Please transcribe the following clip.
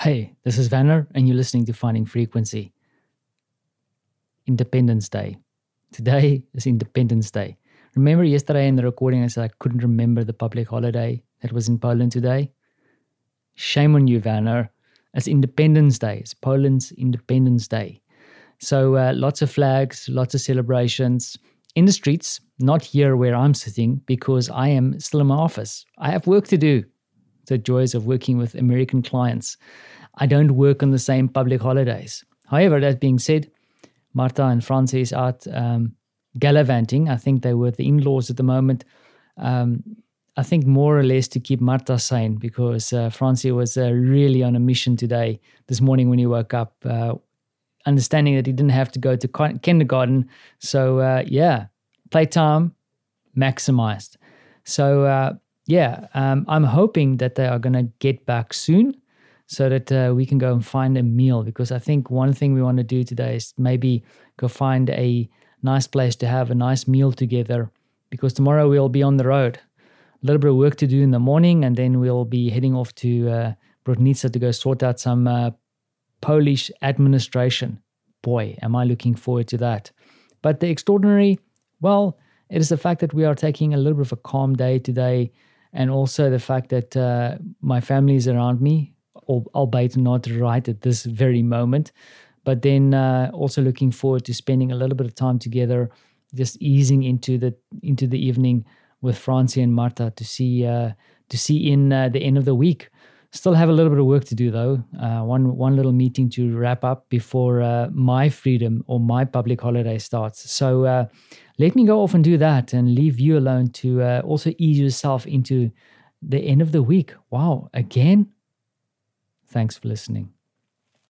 Hey, this is Vanner, and you're listening to Finding Frequency. Independence Day. Today is Independence Day. Remember yesterday in the recording, I said I couldn't remember the public holiday that was in Poland today? Shame on you, Vanner. It's Independence Day. It's Poland's Independence Day. So uh, lots of flags, lots of celebrations in the streets, not here where I'm sitting because I am still in my office. I have work to do the joys of working with American clients. I don't work on the same public holidays. However, that being said, Marta and Francis out um, gallivanting. I think they were the in laws at the moment. Um, I think more or less to keep Marta sane because uh, Francie was uh, really on a mission today, this morning when he woke up, uh, understanding that he didn't have to go to kindergarten. So, uh, yeah, playtime maximized. So, uh, yeah, um, I'm hoping that they are going to get back soon so that uh, we can go and find a meal because I think one thing we want to do today is maybe go find a nice place to have a nice meal together because tomorrow we'll be on the road. A little bit of work to do in the morning and then we'll be heading off to uh, to go sort out some uh, Polish administration. Boy, am I looking forward to that. But the extraordinary, well, it is the fact that we are taking a little bit of a calm day today and also the fact that uh, my family is around me, albeit not right at this very moment. But then uh, also looking forward to spending a little bit of time together, just easing into the into the evening with Francie and Marta to see uh, to see in uh, the end of the week. Still have a little bit of work to do though. Uh, one one little meeting to wrap up before uh, my freedom or my public holiday starts. So uh, let me go off and do that and leave you alone to uh, also ease yourself into the end of the week. Wow, again? Thanks for listening.